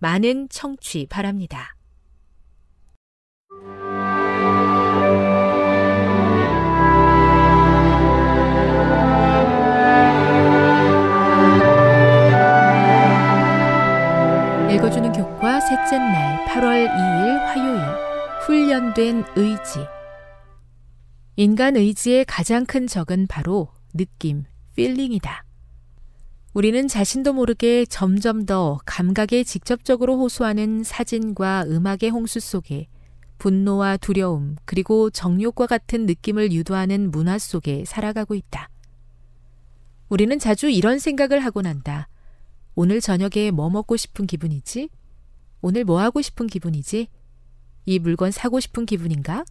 많은 청취 바랍니다. 읽어주는 교과 셋째 날 8월 2일 화요일 훈련된 의지 인간 의지의 가장 큰 적은 바로 느낌, 필링이다. 우리는 자신도 모르게 점점 더 감각에 직접적으로 호소하는 사진과 음악의 홍수 속에 분노와 두려움 그리고 정욕과 같은 느낌을 유도하는 문화 속에 살아가고 있다. 우리는 자주 이런 생각을 하곤 한다. 오늘 저녁에 뭐 먹고 싶은 기분이지? 오늘 뭐 하고 싶은 기분이지? 이 물건 사고 싶은 기분인가?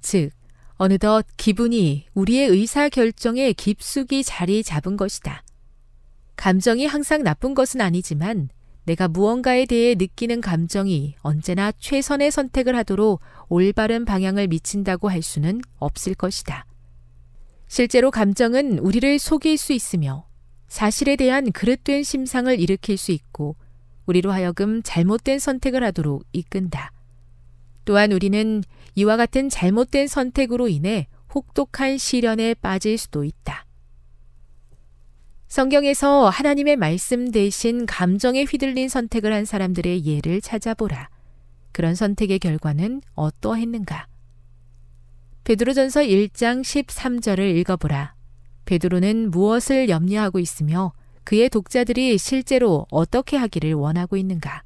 즉, 어느덧 기분이 우리의 의사 결정에 깊숙이 자리 잡은 것이다. 감정이 항상 나쁜 것은 아니지만 내가 무언가에 대해 느끼는 감정이 언제나 최선의 선택을 하도록 올바른 방향을 미친다고 할 수는 없을 것이다. 실제로 감정은 우리를 속일 수 있으며 사실에 대한 그릇된 심상을 일으킬 수 있고 우리로 하여금 잘못된 선택을 하도록 이끈다. 또한 우리는 이와 같은 잘못된 선택으로 인해 혹독한 시련에 빠질 수도 있다. 성경에서 하나님의 말씀 대신 감정에 휘둘린 선택을 한 사람들의 예를 찾아보라. 그런 선택의 결과는 어떠했는가? 베드로전서 1장 13절을 읽어보라. 베드로는 무엇을 염려하고 있으며 그의 독자들이 실제로 어떻게 하기를 원하고 있는가?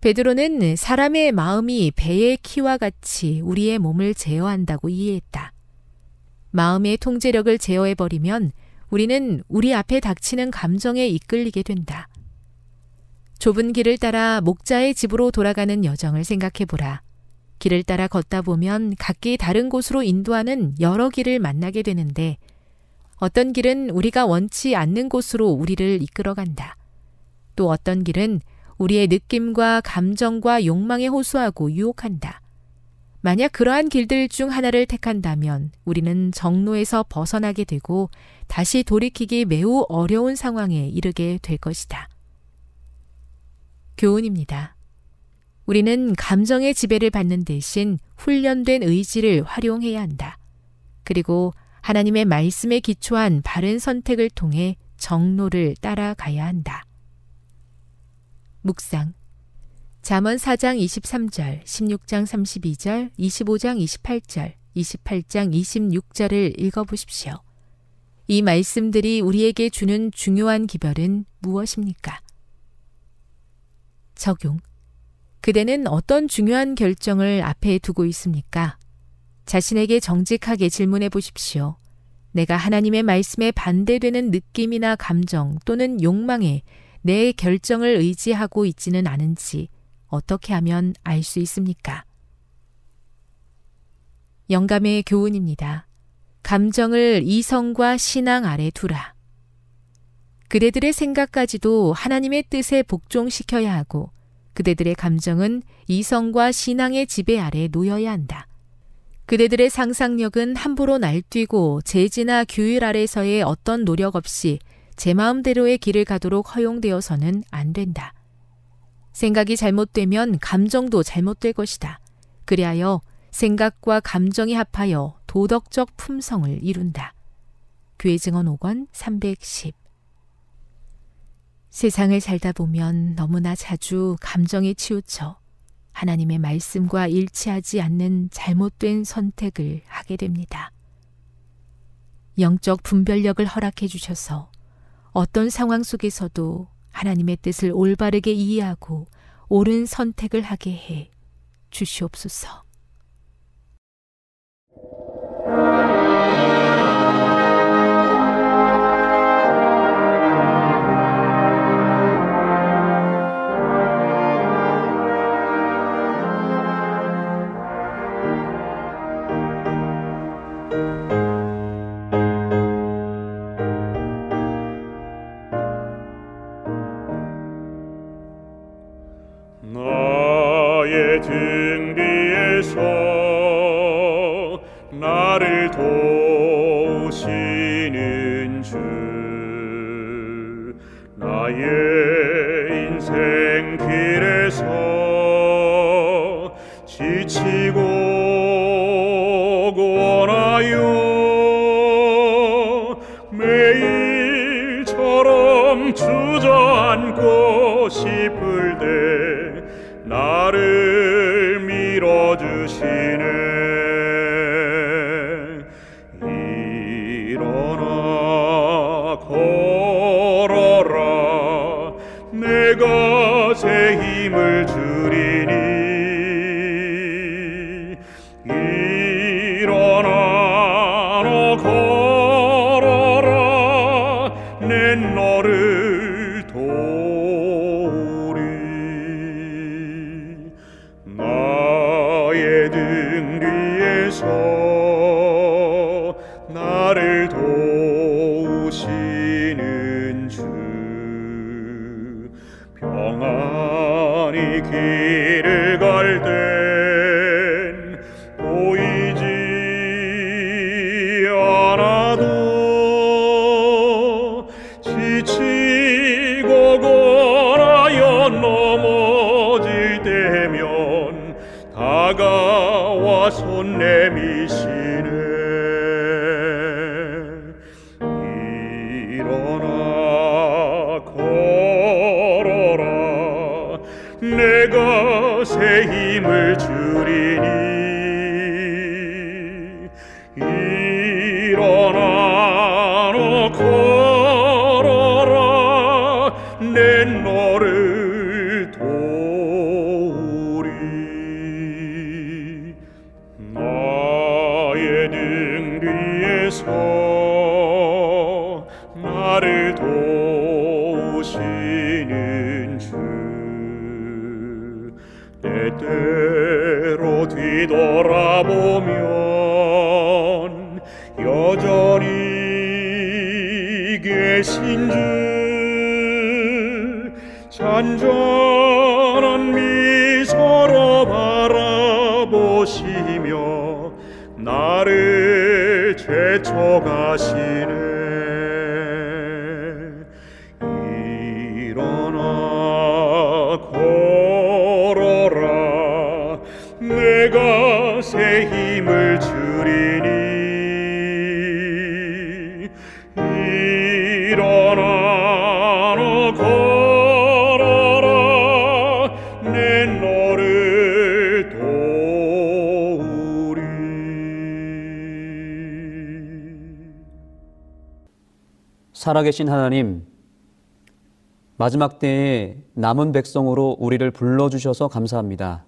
베드로는 사람의 마음이 배의 키와 같이 우리의 몸을 제어한다고 이해했다. 마음의 통제력을 제어해버리면 우리는 우리 앞에 닥치는 감정에 이끌리게 된다. 좁은 길을 따라 목자의 집으로 돌아가는 여정을 생각해 보라. 길을 따라 걷다 보면 각기 다른 곳으로 인도하는 여러 길을 만나게 되는데 어떤 길은 우리가 원치 않는 곳으로 우리를 이끌어간다. 또 어떤 길은 우리의 느낌과 감정과 욕망에 호소하고 유혹한다. 만약 그러한 길들 중 하나를 택한다면 우리는 정로에서 벗어나게 되고 다시 돌이키기 매우 어려운 상황에 이르게 될 것이다. 교훈입니다. 우리는 감정의 지배를 받는 대신 훈련된 의지를 활용해야 한다. 그리고 하나님의 말씀에 기초한 바른 선택을 통해 정로를 따라가야 한다. 묵상. 잠언 4장 23절, 16장 32절, 25장 28절, 28장 26절을 읽어보십시오. 이 말씀들이 우리에게 주는 중요한 기별은 무엇입니까? 적용. 그대는 어떤 중요한 결정을 앞에 두고 있습니까? 자신에게 정직하게 질문해 보십시오. 내가 하나님의 말씀에 반대되는 느낌이나 감정 또는 욕망에 내 결정을 의지하고 있지는 않은지 어떻게 하면 알 수 있습니까? 영감의 교훈입니다. 감정을 이성과 신앙 아래 두라. 그대들의 생각까지도 하나님의 뜻에 복종시켜야 하고 그대들의 감정은 이성과 신앙의 지배 아래 놓여야 한다. 그대들의 상상력은 함부로 날뛰고 재지나 규율 아래서의 어떤 노력 없이 제 마음대로의 길을 가도록 허용되어서는 안 된다. 생각이 잘못되면 감정도 잘못될 것이다. 그리하여 생각과 감정이 합하여 도덕적 품성을 이룬다. 교회 증언 5권 310 세상을 살다 보면 너무나 자주 감정에 치우쳐 하나님의 말씀과 일치하지 않는 잘못된 선택을 하게 됩니다. 영적 분별력을 허락해 주셔서 어떤 상황 속에서도 하나님의 뜻을 올바르게 이해하고 옳은 선택을 하게 해 주시옵소서. 싶을 때 나를 밀어주시는 뒤돌아보면 여전히 계신 줄 잔잔한 미소로 바라보시며 나를 재촉하시 살아계신 하나님, 마지막 때에 남은 백성으로 우리를 불러주셔서 감사합니다.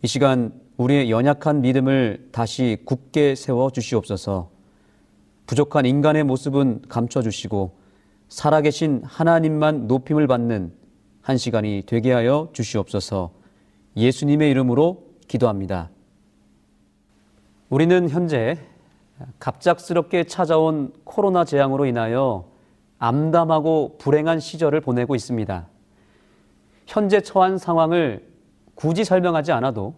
이 시간 우리의 연약한 믿음을 다시 굳게 세워 주시옵소서. 부족한 인간의 모습은 감춰 주시고 살아계신 하나님만 높임을 받는 한 시간이 되게 하여 주시옵소서. 예수님의 이름으로 기도합니다. 우리는 현재 갑작스럽게 찾아온 코로나 재앙으로 인하여 암담하고 불행한 시절을 보내고 있습니다. 현재 처한 상황을 굳이 설명하지 않아도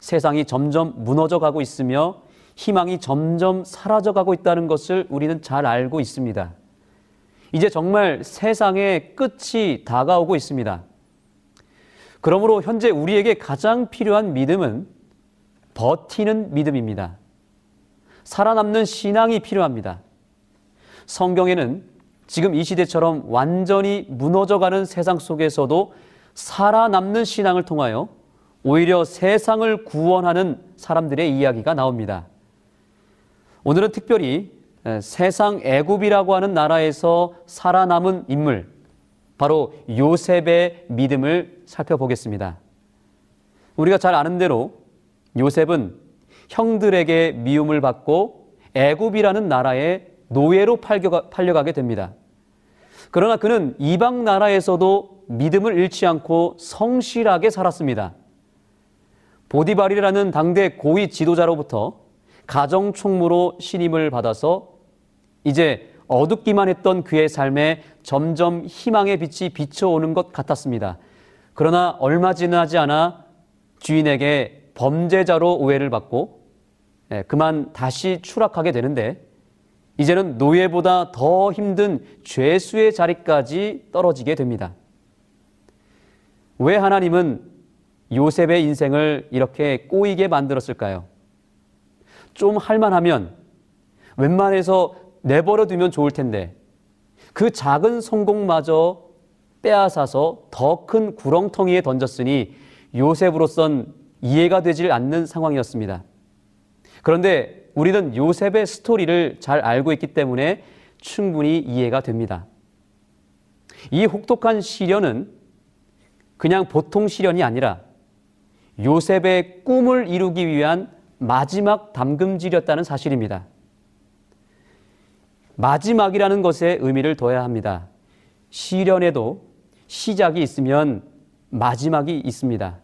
세상이 점점 무너져 가고 있으며 희망이 점점 사라져 가고 있다는 것을 우리는 잘 알고 있습니다. 이제 정말 세상의 끝이 다가오고 있습니다. 그러므로 현재 우리에게 가장 필요한 믿음은 버티는 믿음입니다. 살아남는 신앙이 필요합니다. 성경에는 지금 이 시대처럼 완전히 무너져가는 세상 속에서도 살아남는 신앙을 통하여 오히려 세상을 구원하는 사람들의 이야기가 나옵니다. 오늘은 특별히 세상 애굽이라고 하는 나라에서 살아남은 인물, 바로 요셉의 믿음을 살펴보겠습니다. 우리가 잘 아는 대로 요셉은 형들에게 미움을 받고 애굽이라는 나라에 노예로 팔려가 게 됩니다. 그러나 그는 이방 나라에서도 믿음을 잃지 않고 성실하게 살았습니다. 보디발이라는 당대 고위 지도자로부터 가정 총무로 신임을 받아서 이제 어둡기만 했던 그의 삶에 점점 희망의 빛이 비춰오는 것 같았습니다. 그러나 얼마 지나지 않아 주인에게 범죄자로 오해를 받고 예, 그만 다시 추락하게 되는데 이제는 노예보다 더 힘든 죄수의 자리까지 떨어지게 됩니다. 왜 하나님은 요셉의 인생을 이렇게 꼬이게 만들었을까요? 좀 할만하면 웬만해서 내버려 두면 좋을 텐데 그 작은 성공마저 빼앗아서 더 큰 구렁텅이에 던졌으니 요셉으로선 이해가 되질 않는 상황이었습니다. 그런데 우리는 요셉의 스토리를 잘 알고 있기 때문에 충분히 이해가 됩니다. 이 혹독한 시련은 그냥 보통 시련이 아니라 요셉의 꿈을 이루기 위한 마지막 담금질이었다는 사실입니다. 마지막이라는 것에 의미를 둬야 합니다. 시련에도 시작이 있으면 마지막이 있습니다.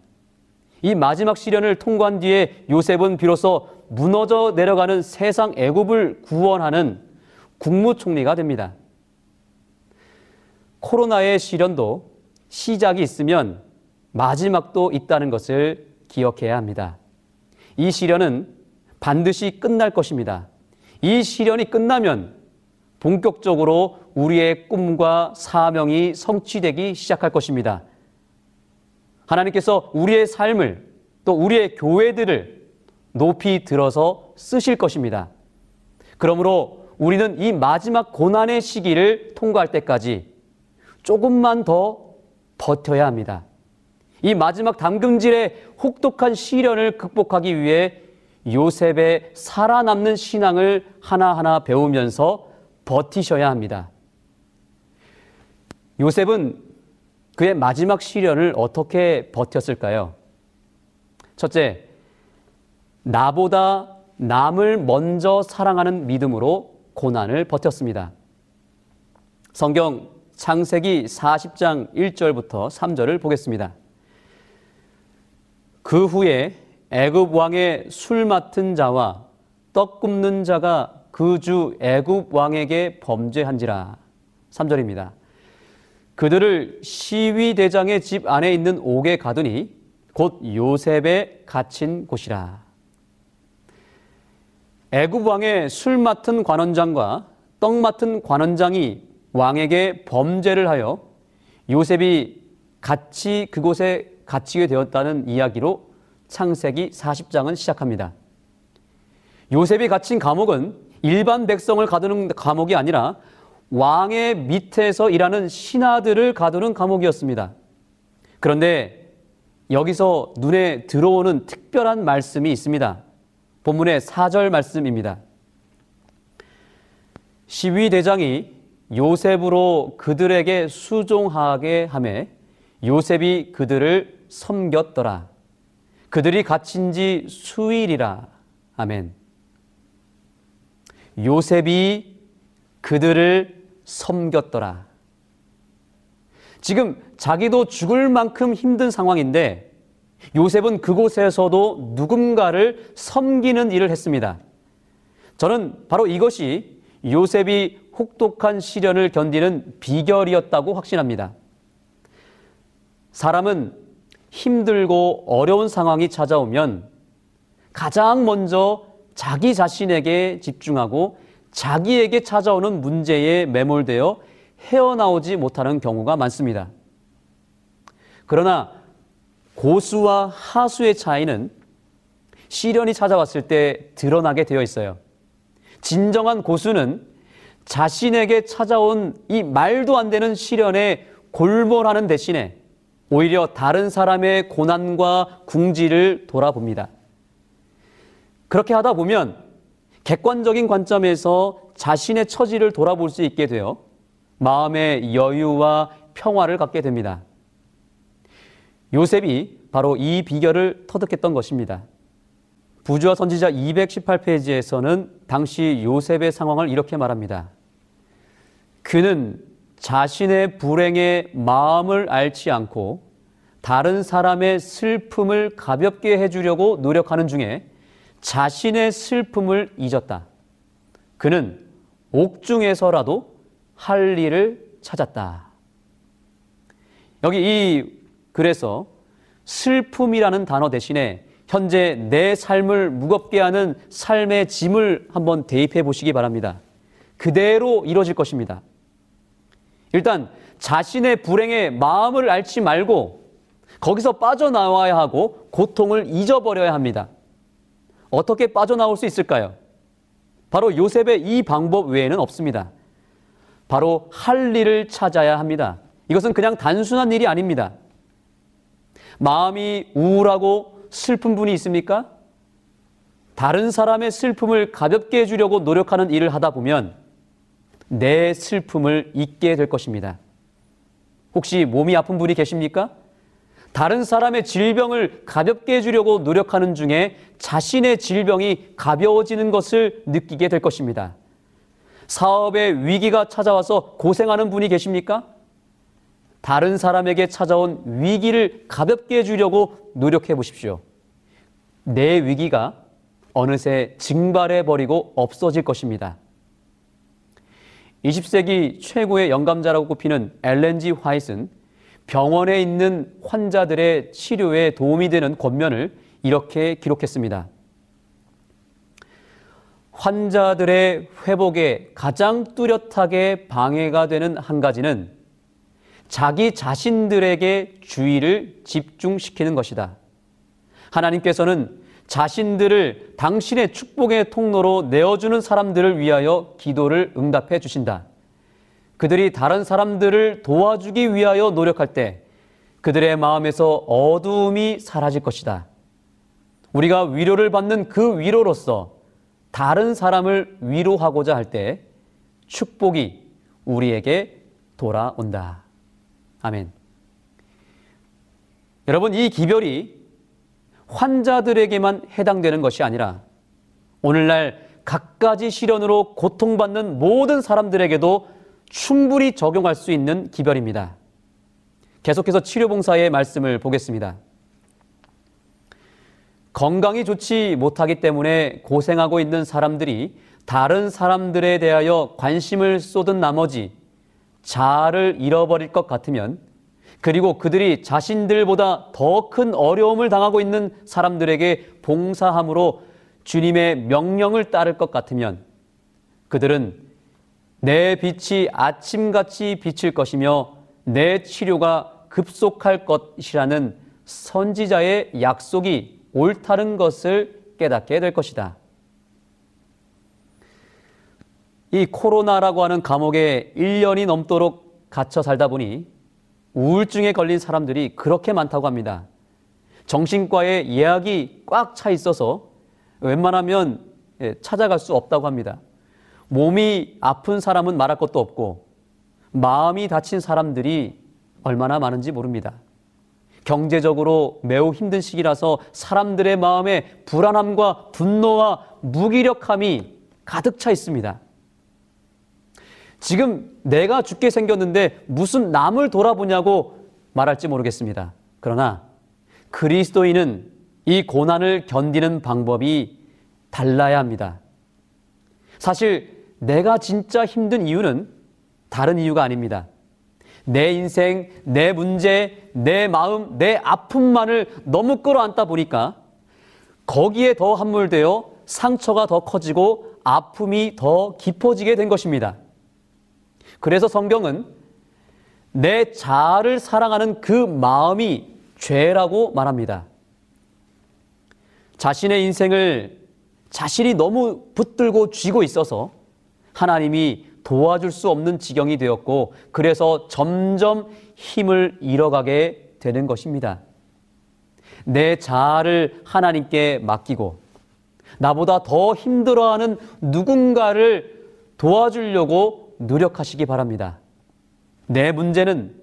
이 마지막 시련을 통과한 뒤에 요셉은 비로소 무너져 내려가는 세상 애굽을 구원하는 국무총리가 됩니다. 코로나의 시련도 시작이 있으면 마지막도 있다는 것을 기억해야 합니다. 이 시련은 반드시 끝날 것입니다. 이 시련이 끝나면 본격적으로 우리의 꿈과 사명이 성취되기 시작할 것입니다. 하나님께서 우리의 삶을 또 우리의 교회들을 높이 들어서 쓰실 것입니다. 그러므로 우리는 이 마지막 고난의 시기를 통과할 때까지 조금만 더 버텨야 합니다. 이 마지막 담금질의 혹독한 시련을 극복하기 위해 요셉의 살아남는 신앙을 하나하나 배우면서 버티셔야 합니다. 요셉은 그의 마지막 시련을 어떻게 버텼을까요? 첫째, 나보다 남을 먼저 사랑하는 믿음으로 고난을 버텼습니다. 성경 창세기 40장 1절부터 3절을 보겠습니다. 그 후에 애굽 왕의 술 맡은 자와 떡 굽는 자가 그 주 애굽 왕에게 범죄한지라. 3절입니다. 그들을 시위 대장의 집 안에 있는 옥에 가두니 곧 요셉에 갇힌 곳이라. 애굽 왕의 술 맡은 관원장과 떡 맡은 관원장이 왕에게 범죄를 하여 요셉이 같이 그곳에 갇히게 되었다는 이야기로 창세기 40장은 시작합니다. 요셉이 갇힌 감옥은 일반 백성을 가두는 감옥이 아니라 왕의 밑에서 일하는 신하들을 가두는 감옥이었습니다. 그런데 여기서 눈에 들어오는 특별한 말씀이 있습니다. 본문의 4절 말씀입니다. 시위 대장이 요셉으로 그들에게 수종하게 하매 요셉이 그들을 섬겼더라. 그들이 갇힌 지 수일이라. 아멘. 요셉이 그들을 섬겼더라. 지금 자기도 죽을 만큼 힘든 상황인데 요셉은 그곳에서도 누군가를 섬기는 일을 했습니다. 저는 바로 이것이 요셉이 혹독한 시련을 견디는 비결이었다고 확신합니다. 사람은 힘들고 어려운 상황이 찾아오면 가장 먼저 자기 자신에게 집중하고 자기에게 찾아오는 문제에 매몰되어 헤어나오지 못하는 경우가 많습니다. 그러나 고수와 하수의 차이는 시련이 찾아왔을 때 드러나게 되어 있어요. 진정한 고수는 자신에게 찾아온 이 말도 안 되는 시련에 골몰하는 대신에 오히려 다른 사람의 고난과 궁지를 돌아봅니다. 그렇게 하다 보면 객관적인 관점에서 자신의 처지를 돌아볼 수 있게 되어 마음의 여유와 평화를 갖게 됩니다. 요셉이 바로 이 비결을 터득했던 것입니다. 부주와 선지자 218페이지에서는 당시 요셉의 상황을 이렇게 말합니다. 그는 자신의 불행의 마음을 앓지 않고 다른 사람의 슬픔을 가볍게 해주려고 노력하는 중에 자신의 슬픔을 잊었다. 그는 옥중에서라도 할 일을 찾았다. 여기 이 글에서 슬픔이라는 단어 대신에 현재 내 삶을 무겁게 하는 삶의 짐을 한번 대입해 보시기 바랍니다. 그대로 이루어질 것입니다. 일단 자신의 불행에 마음을 앓지 말고 거기서 빠져나와야 하고 고통을 잊어버려야 합니다. 어떻게 빠져나올 수 있을까요? 바로 요셉의 이 방법 외에는 없습니다. 바로 할 일을 찾아야 합니다. 이것은 그냥 단순한 일이 아닙니다. 마음이 우울하고 슬픈 분이 있습니까? 다른 사람의 슬픔을 가볍게 해주려고 노력하는 일을 하다 보면 내 슬픔을 잊게 될 것입니다. 혹시 몸이 아픈 분이 계십니까? 다른 사람의 질병을 가볍게 해주려고 노력하는 중에 자신의 질병이 가벼워지는 것을 느끼게 될 것입니다. 사업의 위기가 찾아와서 고생하는 분이 계십니까? 다른 사람에게 찾아온 위기를 가볍게 해주려고 노력해 보십시오. 내 위기가 어느새 증발해 버리고 없어질 것입니다. 20세기 최고의 영감자라고 꼽히는 엘렌지 화이트는 병원에 있는 환자들의 치료에 도움이 되는 권면을 이렇게 기록했습니다. 환자들의 회복에 가장 뚜렷하게 방해가 되는 한 가지는 자기 자신들에게 주의를 집중시키는 것이다. 하나님께서는 자신들을 당신의 축복의 통로로 내어주는 사람들을 위하여 기도를 응답해 주신다. 그들이 다른 사람들을 도와주기 위하여 노력할 때 그들의 마음에서 어두움이 사라질 것이다. 우리가 위로를 받는 그 위로로서 다른 사람을 위로하고자 할 때 축복이 우리에게 돌아온다. 아멘. 여러분, 이 기별이 환자들에게만 해당되는 것이 아니라 오늘날 갖가지 시련으로 고통받는 모든 사람들에게도 충분히 적용할 수 있는 기별입니다. 계속해서 치료봉사의 말씀을 보겠습니다. 건강이 좋지 못하기 때문에 고생하고 있는 사람들이 다른 사람들에 대하여 관심을 쏟은 나머지 자아를 잃어버릴 것 같으면 그리고 그들이 자신들보다 더 큰 어려움을 당하고 있는 사람들에게 봉사함으로 주님의 명령을 따를 것 같으면 그들은 내 빛이 아침같이 비칠 것이며 내 치료가 급속할 것이라는 선지자의 약속이 옳다는 것을 깨닫게 될 것이다. 이 코로나라고 하는 감옥에 1년이 넘도록 갇혀 살다 보니 우울증에 걸린 사람들이 그렇게 많다고 합니다. 정신과에 예약이 꽉 차 있어서 웬만하면 예, 찾아갈 수 없다고 합니다. 몸이 아픈 사람은 말할 것도 없고 마음이 다친 사람들이 얼마나 많은지 모릅니다. 경제적으로 매우 힘든 시기라서 사람들의 마음에 불안함과 분노와 무기력함이 가득 차 있습니다. 지금 내가 죽게 생겼는데 무슨 남을 돌아보냐고 말할지 모르겠습니다. 그러나 그리스도인은 이 고난을 견디는 방법이 달라야 합니다. 사실 내가 진짜 힘든 이유는 다른 이유가 아닙니다. 내 인생, 내 문제, 내 마음, 내 아픔만을 너무 끌어안다 보니까 거기에 더 함몰되어 상처가 더 커지고 아픔이 더 깊어지게 된 것입니다. 그래서 성경은 내 자아를 사랑하는 그 마음이 죄라고 말합니다. 자신의 인생을 자신이 너무 붙들고 쥐고 있어서 하나님이 도와줄 수 없는 지경이 되었고 그래서 점점 힘을 잃어가게 되는 것입니다. 내 자아를 하나님께 맡기고 나보다 더 힘들어하는 누군가를 도와주려고 노력하시기 바랍니다. 내 문제는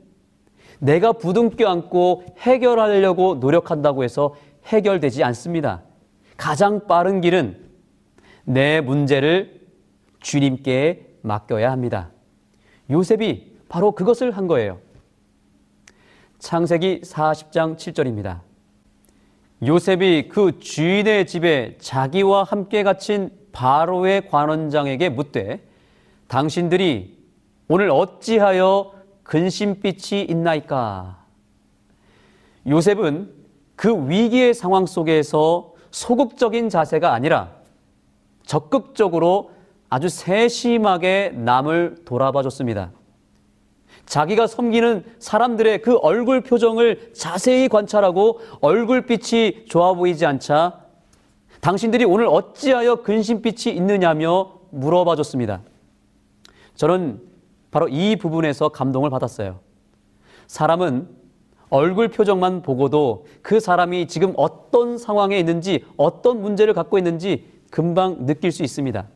내가 부둥켜 안고 해결하려고 노력한다고 해서 해결되지 않습니다. 가장 빠른 길은 내 문제를 주님께 맡겨야 합니다. 요셉이 바로 그것을 한 거예요. 창세기 40장 7절입니다. 요셉이 그 주인의 집에 자기와 함께 갇힌 바로의 관원장에게 묻되 당신들이 오늘 어찌하여 근심빛이 있나이까? 요셉은 그 위기의 상황 속에서 소극적인 자세가 아니라 적극적으로 아주 세심하게 남을 돌아봐 줬습니다. 자기가 섬기는 사람들의 그 얼굴 표정을 자세히 관찰하고 얼굴빛이 좋아 보이지 않자 당신들이 오늘 어찌하여 근심빛이 있느냐며 물어봐 줬습니다. 저는 바로 이 부분에서 감동을 받았어요. 사람은 얼굴 표정만 보고도 그 사람이 지금 어떤 상황에 있는지 어떤 문제를 갖고 있는지 금방 느낄 수 있습니다.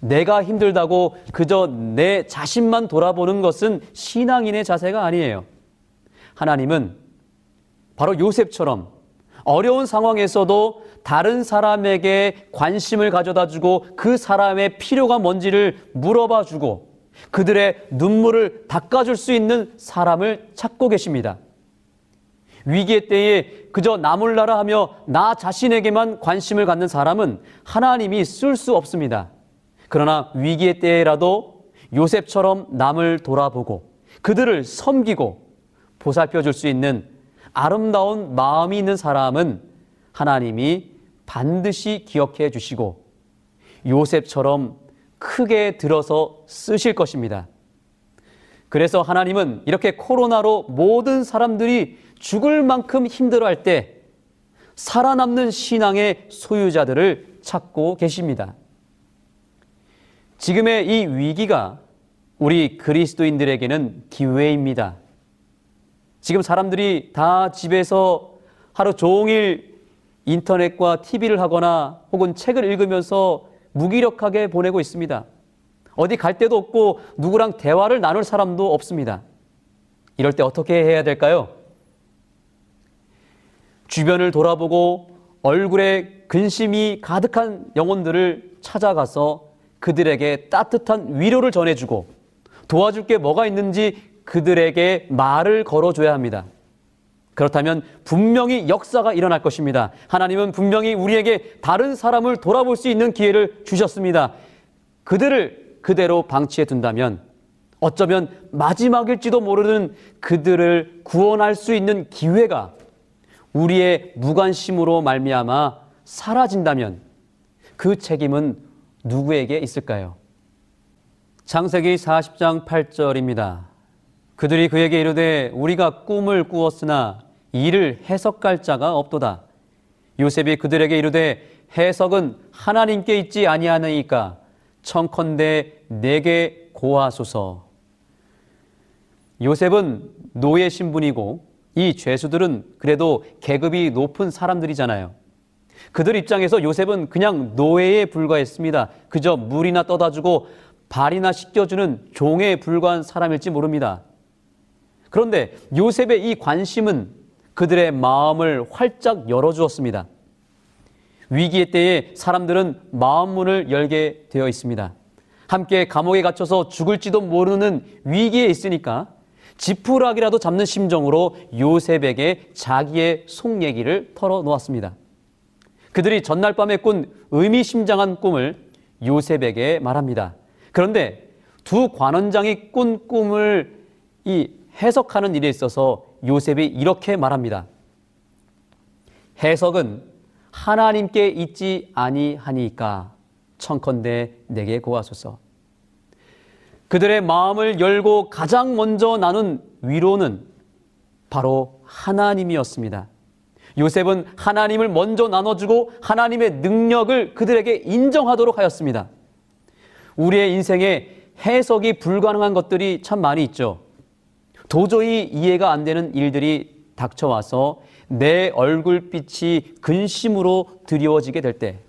내가 힘들다고 그저 내 자신만 돌아보는 것은 신앙인의 자세가 아니에요. 하나님은 바로 요셉처럼 어려운 상황에서도 다른 사람에게 관심을 가져다 주고 그 사람의 필요가 뭔지를 물어봐 주고 그들의 눈물을 닦아줄 수 있는 사람을 찾고 계십니다. 위기의 때에 그저 나 몰라라 하며 나 자신에게만 관심을 갖는 사람은 하나님이 쓸 수 없습니다. 그러나 위기의 때라도 요셉처럼 남을 돌아보고 그들을 섬기고 보살펴 줄 수 있는 아름다운 마음이 있는 사람은 하나님이 반드시 기억해 주시고 요셉처럼 크게 들어서 쓰실 것입니다. 그래서 하나님은 이렇게 코로나로 모든 사람들이 죽을 만큼 힘들어할 때 살아남는 신앙의 소유자들을 찾고 계십니다. 지금의 이 위기가 우리 그리스도인들에게는 기회입니다. 지금 사람들이 다 집에서 하루 종일 인터넷과 TV를 하거나 혹은 책을 읽으면서 무기력하게 보내고 있습니다. 어디 갈 데도 없고 누구랑 대화를 나눌 사람도 없습니다. 이럴 때 어떻게 해야 될까요? 주변을 돌아보고 얼굴에 근심이 가득한 영혼들을 찾아가서 그들에게 따뜻한 위로를 전해주고 도와줄 게 뭐가 있는지 그들에게 말을 걸어줘야 합니다. 그렇다면 분명히 역사가 일어날 것입니다. 하나님은 분명히 우리에게 다른 사람을 돌아볼 수 있는 기회를 주셨습니다. 그들을 그대로 방치해 둔다면 어쩌면 마지막일지도 모르는 그들을 구원할 수 있는 기회가 우리의 무관심으로 말미암아 사라진다면 그 책임은 누구에게 있을까요? 창세기 40장 8절입니다. 그들이 그에게 이르되 우리가 꿈을 꾸었으나 이를 해석할 자가 없도다. 요셉이 그들에게 이르되 해석은 하나님께 있지 아니하느니까 청컨대 내게 고하소서. 요셉은 노예 신분이고 이 죄수들은 그래도 계급이 높은 사람들이잖아요. 그들 입장에서 요셉은 그냥 노예에 불과했습니다. 그저 물이나 떠다 주고 발이나 씻겨주는 종에 불과한 사람일지 모릅니다. 그런데 요셉의 이 관심은 그들의 마음을 활짝 열어주었습니다. 위기의 때에 사람들은 마음 문을 열게 되어 있습니다. 함께 감옥에 갇혀서 죽을지도 모르는 위기에 있으니까 지푸라기라도 잡는 심정으로 요셉에게 자기의 속 얘기를 털어놓았습니다. 그들이 전날 밤에 꾼 의미심장한 꿈을 요셉에게 말합니다. 그런데 두 관원장이 꾼 꿈을 이 해석하는 일에 있어서 요셉이 이렇게 말합니다. 해석은 하나님께 있지 아니하니까 청컨대 내게 고하소서. 그들의 마음을 열고 가장 먼저 나눈 위로는 바로 하나님이었습니다. 요셉은 하나님을 먼저 나눠주고 하나님의 능력을 그들에게 인정하도록 하였습니다. 우리의 인생에 해석이 불가능한 것들이 참 많이 있죠. 도저히 이해가 안 되는 일들이 닥쳐와서 내 얼굴빛이 근심으로 드리워지게 될 때,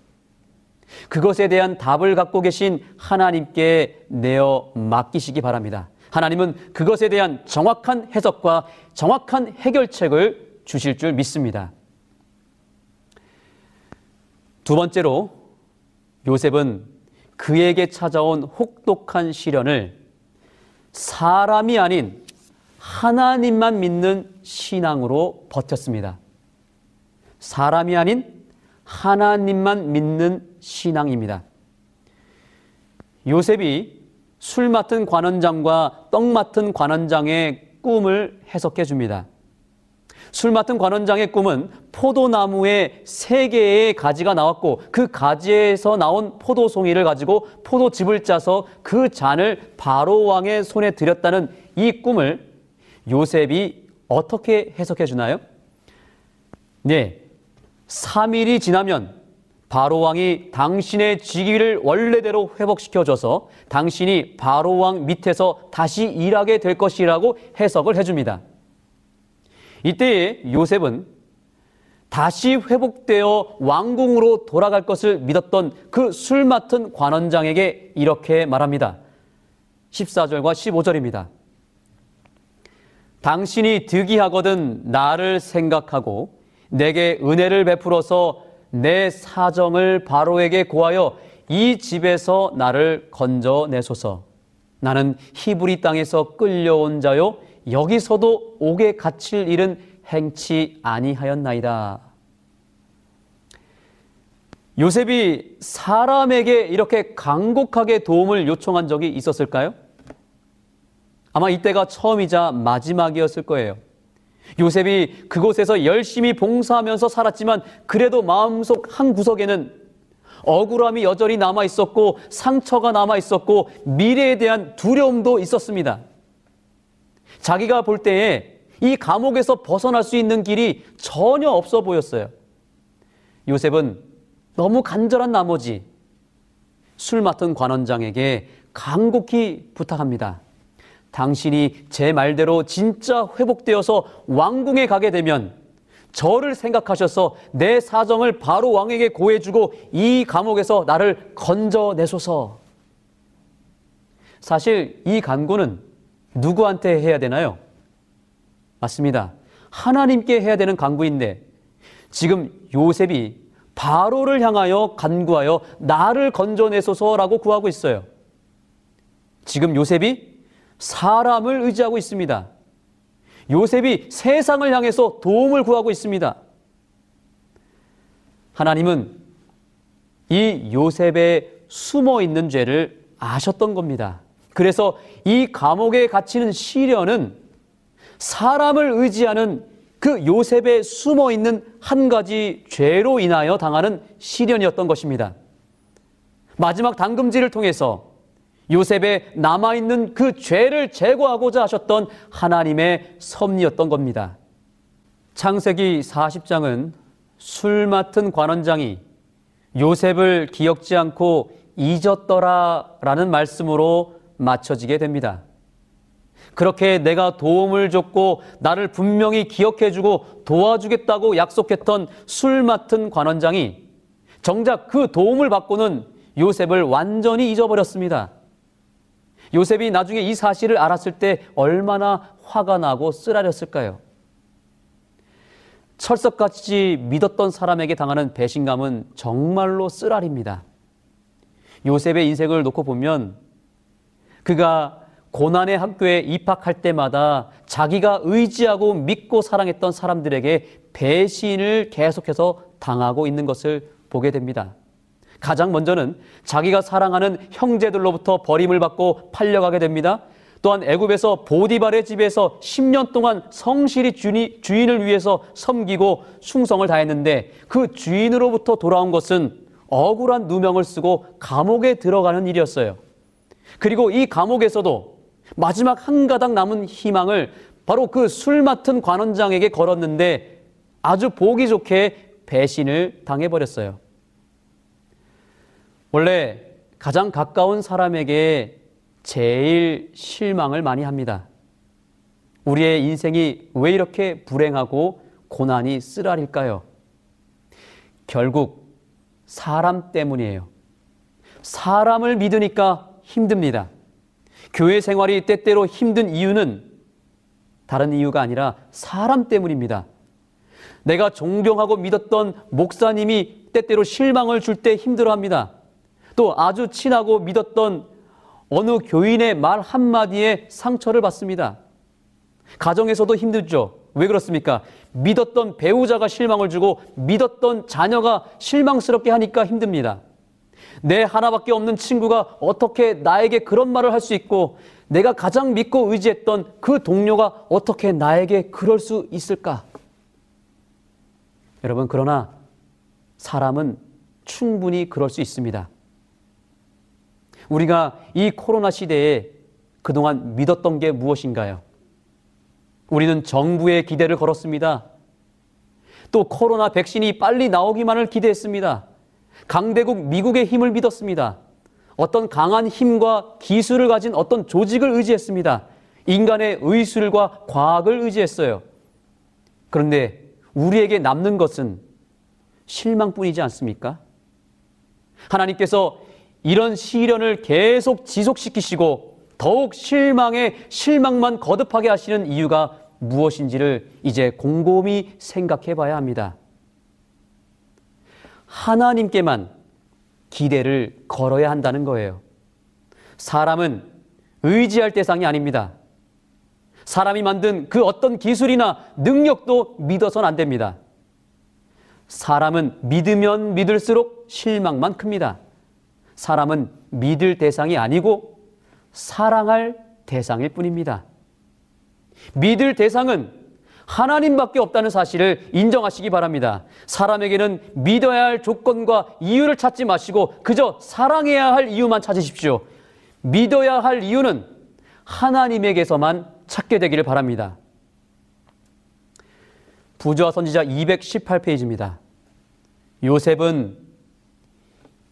그것에 대한 답을 갖고 계신 하나님께 내어 맡기시기 바랍니다. 하나님은 그것에 대한 정확한 해석과 정확한 해결책을 주실 줄 믿습니다. 두 번째로 요셉은 그에게 찾아온 혹독한 시련을 사람이 아닌 하나님만 믿는 신앙으로 버텼습니다. 사람이 아닌 하나님만 믿는 신앙입니다. 요셉이 술 맡은 관원장과 떡 맡은 관원장의 꿈을 해석해 줍니다. 술 맡은 관원장의 꿈은 포도나무에 세 개의 가지가 나왔고 그 가지에서 나온 포도송이를 가지고 포도즙을 짜서 그 잔을 바로 왕의 손에 들였다는 이 꿈을 요셉이 어떻게 해석해 주나요? 네. 3일이 지나면 바로 왕이 당신의 직위를 원래대로 회복시켜 줘서 당신이 바로 왕 밑에서 다시 일하게 될 것이라고 해석을 해 줍니다. 이때에 요셉은 다시 회복되어 왕궁으로 돌아갈 것을 믿었던 그 술 맡은 관원장에게 이렇게 말합니다. 14절과 15절입니다. 당신이 득이하거든 나를 생각하고 내게 은혜를 베풀어서 내 사정을 바로에게 고하여 이 집에서 나를 건져내소서. 나는 히브리 땅에서 끌려온 자요 여기서도 옥에 갇힐 일은 행치 아니하였나이다. 요셉이 사람에게 이렇게 간곡하게 도움을 요청한 적이 있었을까요? 아마 이때가 처음이자 마지막이었을 거예요. 요셉이 그곳에서 열심히 봉사하면서 살았지만 그래도 마음속 한 구석에는 억울함이 여전히 남아 있었고 상처가 남아 있었고 미래에 대한 두려움도 있었습니다. 자기가 볼 때에 이 감옥에서 벗어날 수 있는 길이 전혀 없어 보였어요. 요셉은 너무 간절한 나머지 술 맡은 관원장에게 간곡히 부탁합니다. 당신이 제 말대로 진짜 회복되어서 왕궁에 가게 되면 저를 생각하셔서 내 사정을 바로 왕에게 고해주고 이 감옥에서 나를 건져내소서. 사실 이 간구는 누구한테 해야 되나요? 맞습니다. 하나님께 해야 되는 간구인데 지금 요셉이 바로를 향하여 간구하여 나를 건져내소서라고 구하고 있어요. 지금 요셉이 사람을 의지하고 있습니다. 요셉이 세상을 향해서 도움을 구하고 있습니다. 하나님은 이 요셉의 숨어 있는 죄를 아셨던 겁니다. 그래서 이 감옥에 갇히는 시련은 사람을 의지하는 그 요셉의 숨어 있는 한 가지 죄로 인하여 당하는 시련이었던 것입니다. 마지막 당금질을 통해서 요셉의 남아있는 그 죄를 제거하고자 하셨던 하나님의 섭리였던 겁니다. 창세기 40장은 술 맡은 관원장이 요셉을 기억지 않고 잊었더라 라는 말씀으로 맞춰지게 됩니다. 그렇게 내가 도움을 줬고 나를 분명히 기억해주고 도와주겠다고 약속했던 술 맡은 관원장이 정작 그 도움을 받고는 요셉을 완전히 잊어버렸습니다. 요셉이 나중에 이 사실을 알았을 때 얼마나 화가 나고 쓰라렸을까요? 철석같이 믿었던 사람에게 당하는 배신감은 정말로 쓰라립니다. 요셉의 인생을 놓고 보면 그가 고난의 학교에 입학할 때마다 자기가 의지하고 믿고 사랑했던 사람들에게 배신을 계속해서 당하고 있는 것을 보게 됩니다. 가장 먼저는 자기가 사랑하는 형제들로부터 버림을 받고 팔려가게 됩니다. 또한 애굽에서 보디발의 집에서 10년 동안 성실히 주인을 위해서 섬기고 충성을 다했는데 그 주인으로부터 돌아온 것은 억울한 누명을 쓰고 감옥에 들어가는 일이었어요. 그리고 이 감옥에서도 마지막 한 가닥 남은 희망을 바로 그 술 맡은 관원장에게 걸었는데 아주 보기 좋게 배신을 당해버렸어요. 원래 가장 가까운 사람에게 제일 실망을 많이 합니다. 우리의 인생이 왜 이렇게 불행하고 고난이 쓰라릴까요? 결국 사람 때문이에요. 사람을 믿으니까 힘듭니다. 교회 생활이 때때로 힘든 이유는 다른 이유가 아니라 사람 때문입니다. 내가 존경하고 믿었던 목사님이 때때로 실망을 줄 때 힘들어 합니다. 또 아주 친하고 믿었던 어느 교인의 말 한마디에 상처를 받습니다. 가정에서도 힘들죠. 왜 그렇습니까? 믿었던 배우자가 실망을 주고 믿었던 자녀가 실망스럽게 하니까 힘듭니다. 내 하나밖에 없는 친구가 어떻게 나에게 그런 말을 할 수 있고 내가 가장 믿고 의지했던 그 동료가 어떻게 나에게 그럴 수 있을까? 여러분, 그러나 사람은 충분히 그럴 수 있습니다. 우리가 이 코로나 시대에 그동안 믿었던 게 무엇인가요? 우리는 정부의 기대를 걸었습니다. 또 코로나 백신이 빨리 나오기만을 기대했습니다. 강대국 미국의 힘을 믿었습니다. 어떤 강한 힘과 기술을 가진 어떤 조직을 의지했습니다. 인간의 의술과 과학을 의지했어요. 그런데 우리에게 남는 것은 실망뿐이지 않습니까? 하나님께서 이런 시련을 계속 지속시키시고 더욱 실망에 실망만 거듭하게 하시는 이유가 무엇인지를 이제 곰곰이 생각해 봐야 합니다. 하나님께만 기대를 걸어야 한다는 거예요. 사람은 의지할 대상이 아닙니다. 사람이 만든 그 어떤 기술이나 능력도 믿어서는 안 됩니다. 사람은 믿으면 믿을수록 실망만 큽니다. 사람은 믿을 대상이 아니고 사랑할 대상일 뿐입니다. 믿을 대상은 하나님밖에 없다는 사실을 인정하시기 바랍니다. 사람에게는 믿어야 할 조건과 이유를 찾지 마시고 그저 사랑해야 할 이유만 찾으십시오. 믿어야 할 이유는 하나님에게서만 찾게 되기를 바랍니다. 부조와 선지자 218페이지입니다. 요셉은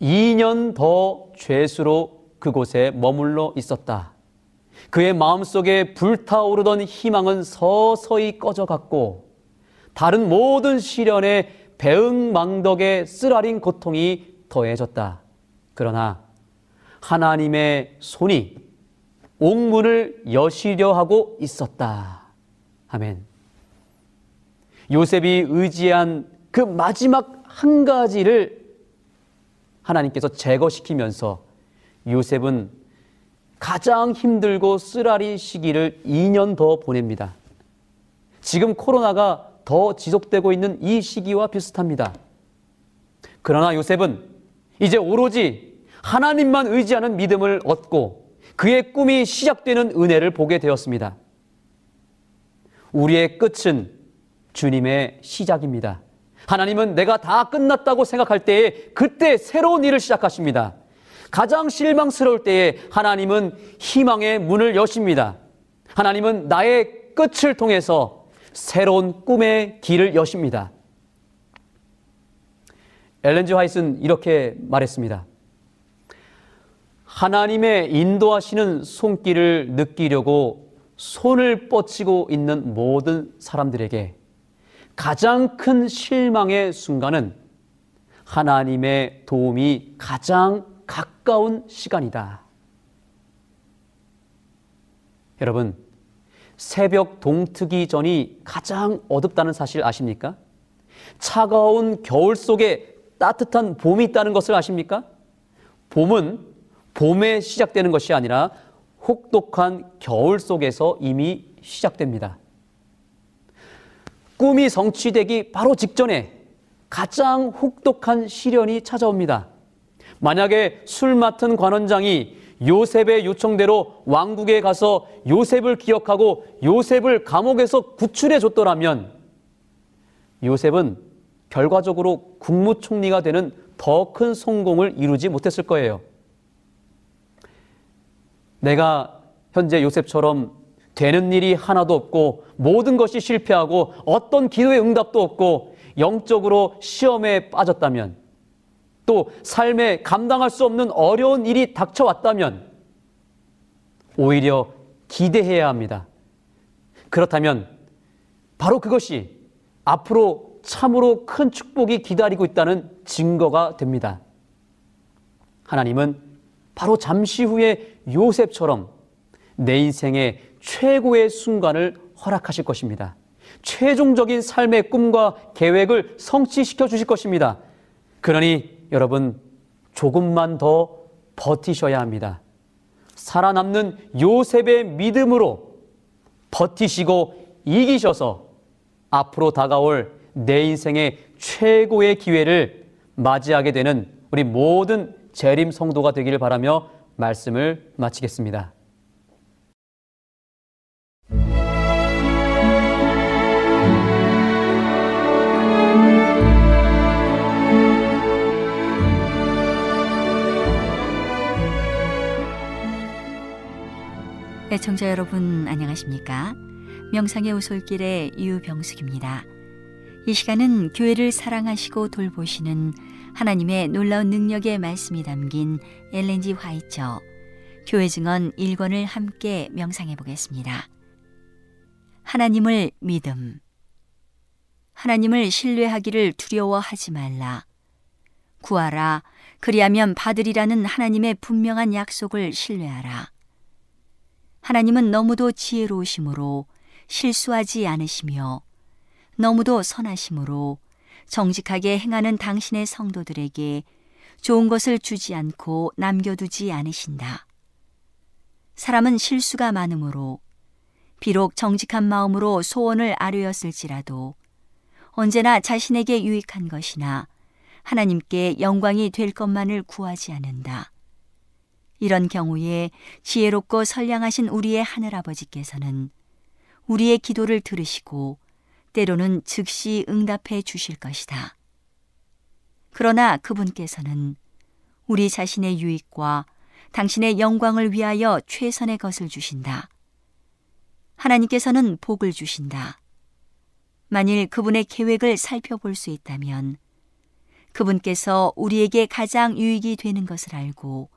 2년 더 죄수로 그곳에 머물러 있었다. 그의 마음속에 불타오르던 희망은 서서히 꺼져갔고 다른 모든 시련에 배응망덕에 쓰라린 고통이 더해졌다. 그러나 하나님의 손이 옥문을 여시려 하고 있었다. 아멘. 요셉이 의지한 그 마지막 한 가지를 하나님께서 제거시키면서 요셉은 가장 힘들고 쓰라린 시기를 2년 더 보냅니다. 지금 코로나가 더 지속되고 있는 이 시기와 비슷합니다. 그러나 요셉은 이제 오로지 하나님만 의지하는 믿음을 얻고 그의 꿈이 시작되는 은혜를 보게 되었습니다. 우리의 끝은 주님의 시작입니다. 하나님은 내가 다 끝났다고 생각할 때에 그때 새로운 일을 시작하십니다. 가장 실망스러울 때에 하나님은 희망의 문을 여십니다. 하나님은 나의 끝을 통해서 새로운 꿈의 길을 여십니다. 엘렌즈 화이트는 이렇게 말했습니다. 하나님의 인도하시는 손길을 느끼려고 손을 뻗치고 있는 모든 사람들에게 가장 큰 실망의 순간은 하나님의 도움이 가장 가까운 시간이다. 여러분, 새벽 동트기 전이 가장 어둡다는 사실 아십니까? 차가운 겨울 속에 따뜻한 봄이 있다는 것을 아십니까? 봄은 봄에 시작되는 것이 아니라 혹독한 겨울 속에서 이미 시작됩니다. 꿈이 성취되기 바로 직전에 가장 혹독한 시련이 찾아옵니다. 만약에 술 맡은 관원장이 요셉의 요청대로 왕국에 가서 요셉을 기억하고 요셉을 감옥에서 구출해 줬더라면 요셉은 결과적으로 국무총리가 되는 더 큰 성공을 이루지 못했을 거예요. 내가 현재 요셉처럼 되는 일이 하나도 없고 모든 것이 실패하고 어떤 기도의 응답도 없고 영적으로 시험에 빠졌다면 또 삶에 감당할 수 없는 어려운 일이 닥쳐왔다면 오히려 기대해야 합니다. 그렇다면 바로 그것이 앞으로 참으로 큰 축복이 기다리고 있다는 증거가 됩니다. 하나님은 바로 잠시 후에 요셉처럼 내 인생의 최고의 순간을 허락하실 것입니다. 최종적인 삶의 꿈과 계획을 성취시켜 주실 것입니다. 그러니 여러분 조금만 더 버티셔야 합니다. 살아남는 요셉의 믿음으로 버티시고 이기셔서 앞으로 다가올 내 인생의 최고의 기회를 맞이하게 되는 우리 모든 재림 성도가 되기를 바라며 말씀을 마치겠습니다. 애청자 여러분 안녕하십니까? 명상의 오솔길의 유병숙입니다. 이 시간은 교회를 사랑하시고 돌보시는 하나님의 놀라운 능력의 말씀이 담긴 엘렌지 화이처 교회 증언 1권을 함께 명상해 보겠습니다. 하나님을 믿음 하나님을 신뢰하기를 두려워하지 말라. 구하라. 그리하면 받으리라는 하나님의 분명한 약속을 신뢰하라. 하나님은 너무도 지혜로우심으로 실수하지 않으시며 너무도 선하심으로 정직하게 행하는 당신의 성도들에게 좋은 것을 주지 않고 남겨두지 않으신다. 사람은 실수가 많으므로 비록 정직한 마음으로 소원을 아뢰었을지라도 언제나 자신에게 유익한 것이나 하나님께 영광이 될 것만을 구하지 않는다. 이런 경우에 지혜롭고 선량하신 우리의 하늘아버지께서는 우리의 기도를 들으시고 때로는 즉시 응답해 주실 것이다. 그러나 그분께서는 우리 자신의 유익과 당신의 영광을 위하여 최선의 것을 주신다. 하나님께서는 복을 주신다. 만일 그분의 계획을 살펴볼 수 있다면 그분께서 우리에게 가장 유익이 되는 것을 알고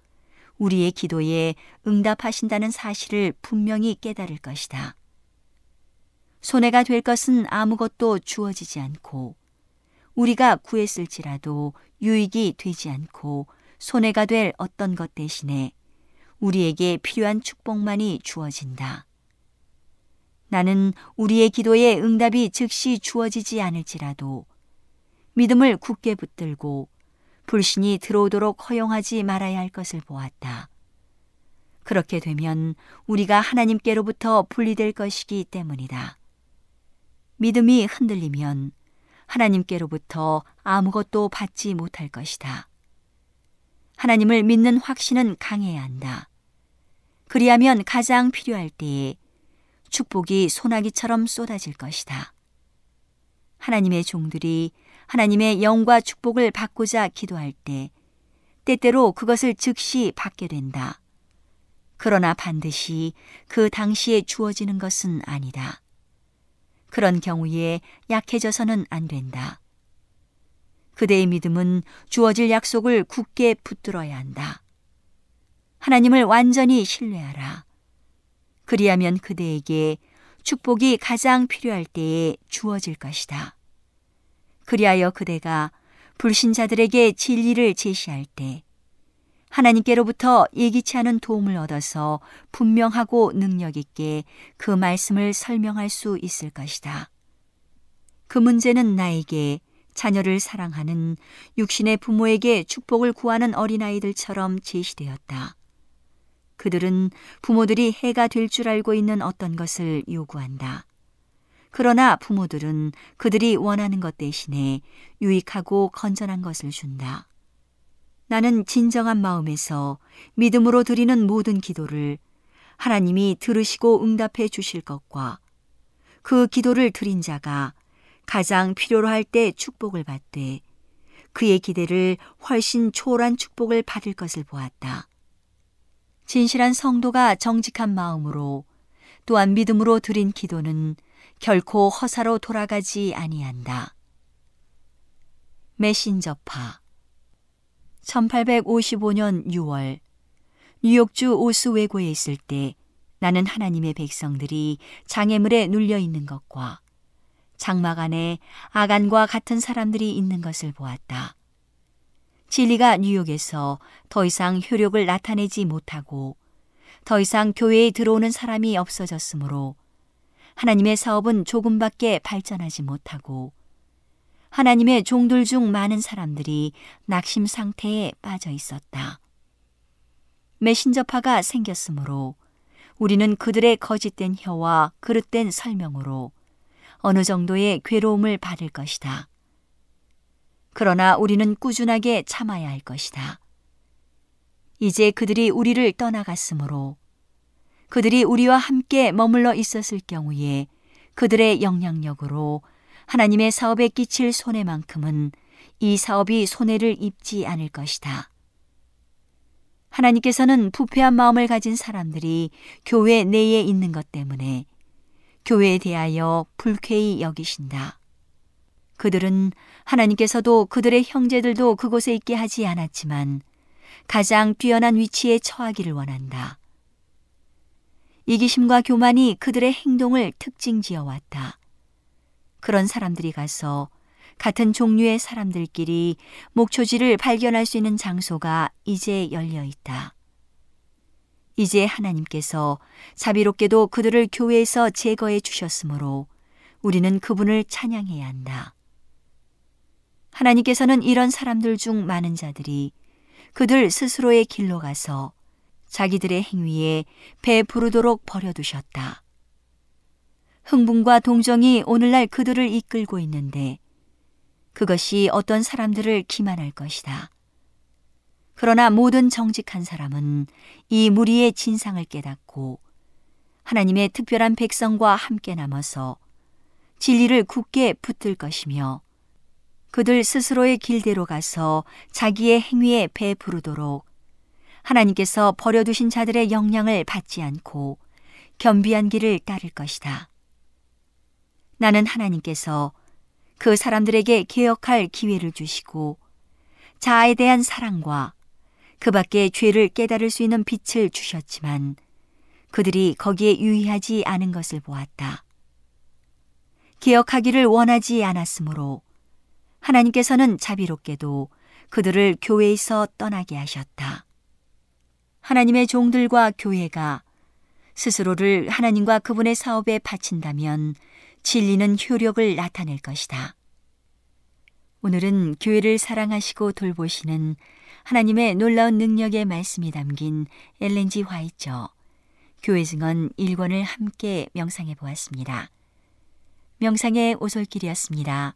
우리의 기도에 응답하신다는 사실을 분명히 깨달을 것이다. 손해가 될 것은 아무것도 주어지지 않고 우리가 구했을지라도 유익이 되지 않고 손해가 될 어떤 것 대신에 우리에게 필요한 축복만이 주어진다. 나는 우리의 기도에 응답이 즉시 주어지지 않을지라도 믿음을 굳게 붙들고 불신이 들어오도록 허용하지 말아야 할 것을 보았다. 그렇게 되면 우리가 하나님께로부터 분리될 것이기 때문이다. 믿음이 흔들리면 하나님께로부터 아무것도 받지 못할 것이다. 하나님을 믿는 확신은 강해야 한다. 그리하면 가장 필요할 때에 축복이 소나기처럼 쏟아질 것이다. 하나님의 종들이 하나님의 영과 축복을 받고자 기도할 때 때때로 그것을 즉시 받게 된다. 그러나 반드시 그 당시에 주어지는 것은 아니다. 그런 경우에 약해져서는 안 된다. 그대의 믿음은 주어질 약속을 굳게 붙들어야 한다. 하나님을 완전히 신뢰하라. 그리하면 그대에게 축복이 가장 필요할 때에 주어질 것이다. 그리하여 그대가 불신자들에게 진리를 제시할 때 하나님께로부터 예기치 않은 도움을 얻어서 분명하고 능력 있게 그 말씀을 설명할 수 있을 것이다. 그 문제는 나에게 자녀를 사랑하는 육신의 부모에게 축복을 구하는 어린아이들처럼 제시되었다. 그들은 부모들이 해가 될 줄 알고 있는 어떤 것을 요구한다. 그러나 부모들은 그들이 원하는 것 대신에 유익하고 건전한 것을 준다. 나는 진정한 마음에서 믿음으로 드리는 모든 기도를 하나님이 들으시고 응답해 주실 것과 그 기도를 드린 자가 가장 필요로 할 때 축복을 받되 그의 기대를 훨씬 초월한 축복을 받을 것을 보았다. 진실한 성도가 정직한 마음으로 또한 믿음으로 드린 기도는 결코 허사로 돌아가지 아니한다. 메신저파 1855년 6월 뉴욕주 오스웨고에 있을 때 나는 하나님의 백성들이 장애물에 눌려 있는 것과 장막 안에 아간과 같은 사람들이 있는 것을 보았다. 진리가 뉴욕에서 더 이상 효력을 나타내지 못하고 더 이상 교회에 들어오는 사람이 없어졌으므로 하나님의 사업은 조금밖에 발전하지 못하고 하나님의 종들 중 많은 사람들이 낙심 상태에 빠져 있었다. 메신저파가 생겼으므로 우리는 그들의 거짓된 혀와 그릇된 설명으로 어느 정도의 괴로움을 받을 것이다. 그러나 우리는 꾸준하게 참아야 할 것이다. 이제 그들이 우리를 떠나갔으므로 그들이 우리와 함께 머물러 있었을 경우에 그들의 영향력으로 하나님의 사업에 끼칠 손해만큼은 이 사업이 손해를 입지 않을 것이다. 하나님께서는 부패한 마음을 가진 사람들이 교회 내에 있는 것 때문에 교회에 대하여 불쾌히 여기신다. 그들은 하나님께서도 그들의 형제들도 그곳에 있게 하지 않았지만 가장 뛰어난 위치에 처하기를 원한다. 이기심과 교만이 그들의 행동을 특징 지어 왔다. 그런 사람들이 가서 같은 종류의 사람들끼리 목초지를 발견할 수 있는 장소가 이제 열려 있다. 이제 하나님께서 자비롭게도 그들을 교회에서 제거해 주셨으므로 우리는 그분을 찬양해야 한다. 하나님께서는 이런 사람들 중 많은 자들이 그들 스스로의 길로 가서 자기들의 행위에 배 부르도록 버려두셨다. 흥분과 동정이 오늘날 그들을 이끌고 있는데 그것이 어떤 사람들을 기만할 것이다. 그러나 모든 정직한 사람은 이 무리의 진상을 깨닫고 하나님의 특별한 백성과 함께 남아서 진리를 굳게 붙들 것이며 그들 스스로의 길대로 가서 자기의 행위에 배부르도록 하나님께서 버려두신 자들의 영향을 받지 않고 겸비한 길을 따를 것이다. 나는 하나님께서 그 사람들에게 개혁할 기회를 주시고 자아에 대한 사랑과 그 밖에 죄를 깨달을 수 있는 빛을 주셨지만 그들이 거기에 유의하지 않은 것을 보았다. 기억하기를 원하지 않았으므로 하나님께서는 자비롭게도 그들을 교회에서 떠나게 하셨다. 하나님의 종들과 교회가 스스로를 하나님과 그분의 사업에 바친다면 진리는 효력을 나타낼 것이다. 오늘은 교회를 사랑하시고 돌보시는 하나님의 놀라운 능력의 말씀이 담긴 엘렌지 화이처 교회 증언 1권을 함께 명상해 보았습니다. 명상의 오솔길이었습니다.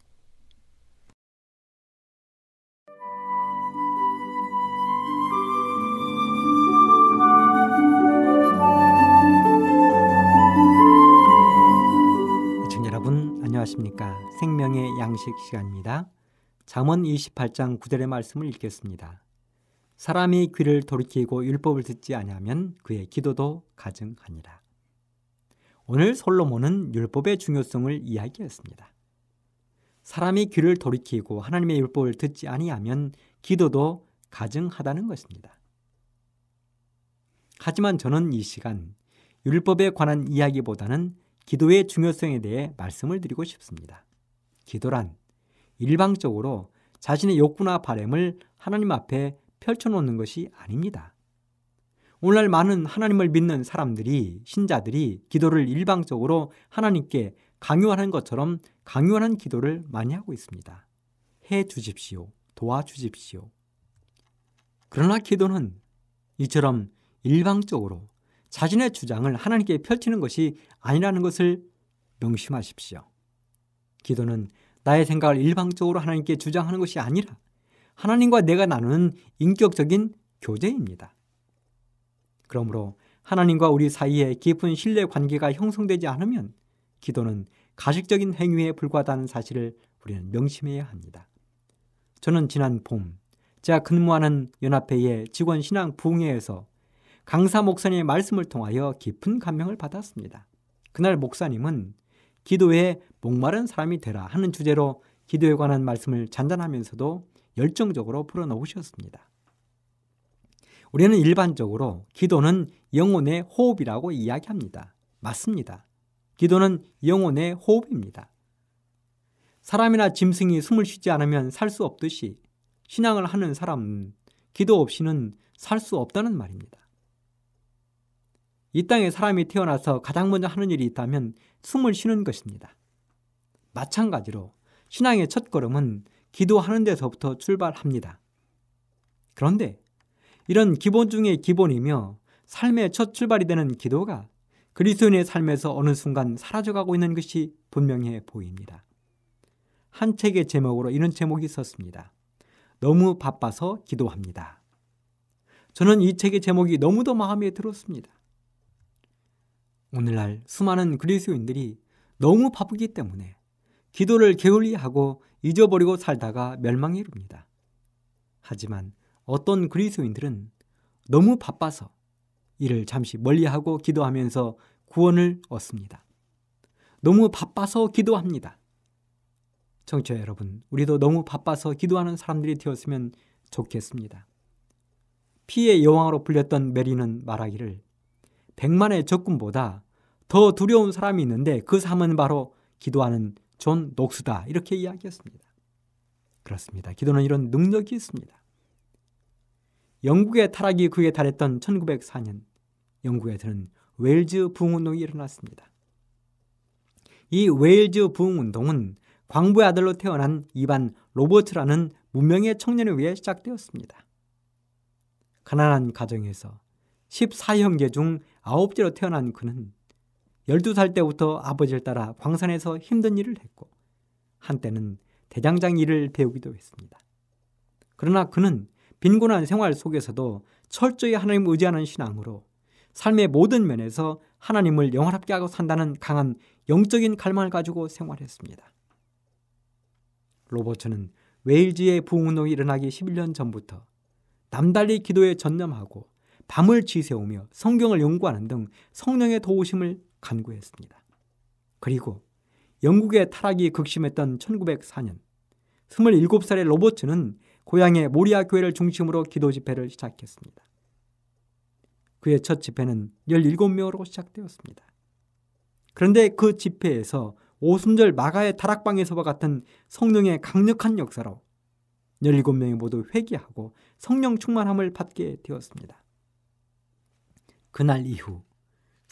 안녕하십니까 생명의 양식 시간입니다. 잠언 28장 9절의 말씀을 읽겠습니다. 사람이 귀를 돌이키고 율법을 듣지 아니하면 그의 기도도 가증하니라. 오늘 솔로몬은 율법의 중요성을 이야기했습니다. 사람이 귀를 돌이키고 하나님의 율법을 듣지 아니하면 기도도 가증하다는 것입니다. 하지만 저는 이 시간 율법에 관한 이야기보다는 기도의 중요성에 대해 말씀을 드리고 싶습니다. 기도란 일방적으로 자신의 욕구나 바램을 하나님 앞에 펼쳐놓는 것이 아닙니다. 오늘날 많은 하나님을 믿는 사람들이, 신자들이 기도를 일방적으로 하나님께 강요하는 것처럼 강요하는 기도를 많이 하고 있습니다. 해 주십시오. 도와주십시오. 그러나 기도는 이처럼 일방적으로 자신의 주장을 하나님께 펼치는 것이 아니라는 것을 명심하십시오. 기도는 나의 생각을 일방적으로 하나님께 주장하는 것이 아니라 하나님과 내가 나누는 인격적인 교제입니다. 그러므로 하나님과 우리 사이에 깊은 신뢰 관계가 형성되지 않으면 기도는 가식적인 행위에 불과하다는 사실을 우리는 명심해야 합니다. 저는 지난 봄 제가 근무하는 연합회의 직원 신앙 부흥회에서 강사 목사님의 말씀을 통하여 깊은 감명을 받았습니다. 그날 목사님은 기도에 목마른 사람이 되라 하는 주제로 기도에 관한 말씀을 잔잔하면서도 열정적으로 풀어놓으셨습니다. 우리는 일반적으로 기도는 영혼의 호흡이라고 이야기합니다. 맞습니다. 기도는 영혼의 호흡입니다. 사람이나 짐승이 숨을 쉬지 않으면 살 수 없듯이 신앙을 하는 사람은 기도 없이는 살 수 없다는 말입니다. 이 땅에 사람이 태어나서 가장 먼저 하는 일이 있다면 숨을 쉬는 것입니다. 마찬가지로 신앙의 첫 걸음은 기도하는 데서부터 출발합니다. 그런데 이런 기본 중의 기본이며 삶의 첫 출발이 되는 기도가 그리스도인의 삶에서 어느 순간 사라져가고 있는 것이 분명해 보입니다. 한 책의 제목으로 이런 제목이 있었습니다. 너무 바빠서 기도합니다. 저는 이 책의 제목이 너무도 마음에 들었습니다. 오늘날 수많은 그리스도인들이 너무 바쁘기 때문에 기도를 게을리 하고 잊어버리고 살다가 멸망에 이릅니다. 하지만 어떤 그리스도인들은 너무 바빠서 이를 잠시 멀리하고 기도하면서 구원을 얻습니다. 너무 바빠서 기도합니다. 청취자 여러분, 우리도 너무 바빠서 기도하는 사람들이 되었으면 좋겠습니다. 피의 여왕으로 불렸던 메리는 말하기를 백만의 적군보다 더 두려운 사람이 있는데 그 사람은 바로 기도하는 존 녹스다 이렇게 이야기했습니다. 그렇습니다. 기도는 이런 능력이 있습니다. 영국의 타락이 극에 달했던 1904년 영국에서는 웨일즈 부흥운동이 일어났습니다. 이 웨일즈 부흥운동은 광부의 아들로 태어난 이반 로버트라는 무명의 청년에 의해 시작되었습니다. 가난한 가정에서 14형제 중 아홉째로 태어난 그는 12살 때부터 아버지를 따라 광산에서 힘든 일을 했고 한때는 대장장 일을 배우기도 했습니다. 그러나 그는 빈곤한 생활 속에서도 철저히 하나님을 의지하는 신앙으로 삶의 모든 면에서 하나님을 영원하게 하고 산다는 강한 영적인 갈망을 가지고 생활했습니다. 로버츠는 웨일즈의 부흥운동이 일어나기 11년 전부터 남달리 기도에 전념하고 밤을 지새우며 성경을 연구하는 등 성령의 도우심을 간구했습니다. 그리고 영국의 타락이 극심했던 1904년 27살의 로버츠는 고향의 모리아 교회를 중심으로 기도 집회를 시작했습니다. 그의 첫 집회는 17명으로 시작되었습니다. 그런데 그 집회에서 오순절 마가의 다락방에서와 같은 성령의 강력한 역사로 17명이 모두 회개하고 성령 충만함을 받게 되었습니다. 그날 이후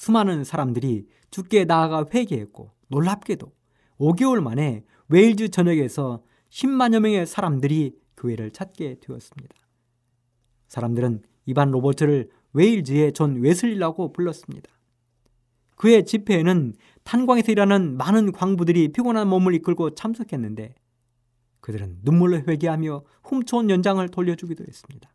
수많은 사람들이 주께 나아가 회개했고 놀랍게도 5개월 만에 웨일즈 전역에서 10만여 명의 사람들이 교회를 찾게 되었습니다. 사람들은 이반 로버트를 웨일즈의 존 웨슬리라고 불렀습니다. 그의 집회에는 탄광에서 일하는 많은 광부들이 피곤한 몸을 이끌고 참석했는데 그들은 눈물로 회개하며 훔쳐온 연장을 돌려주기도 했습니다.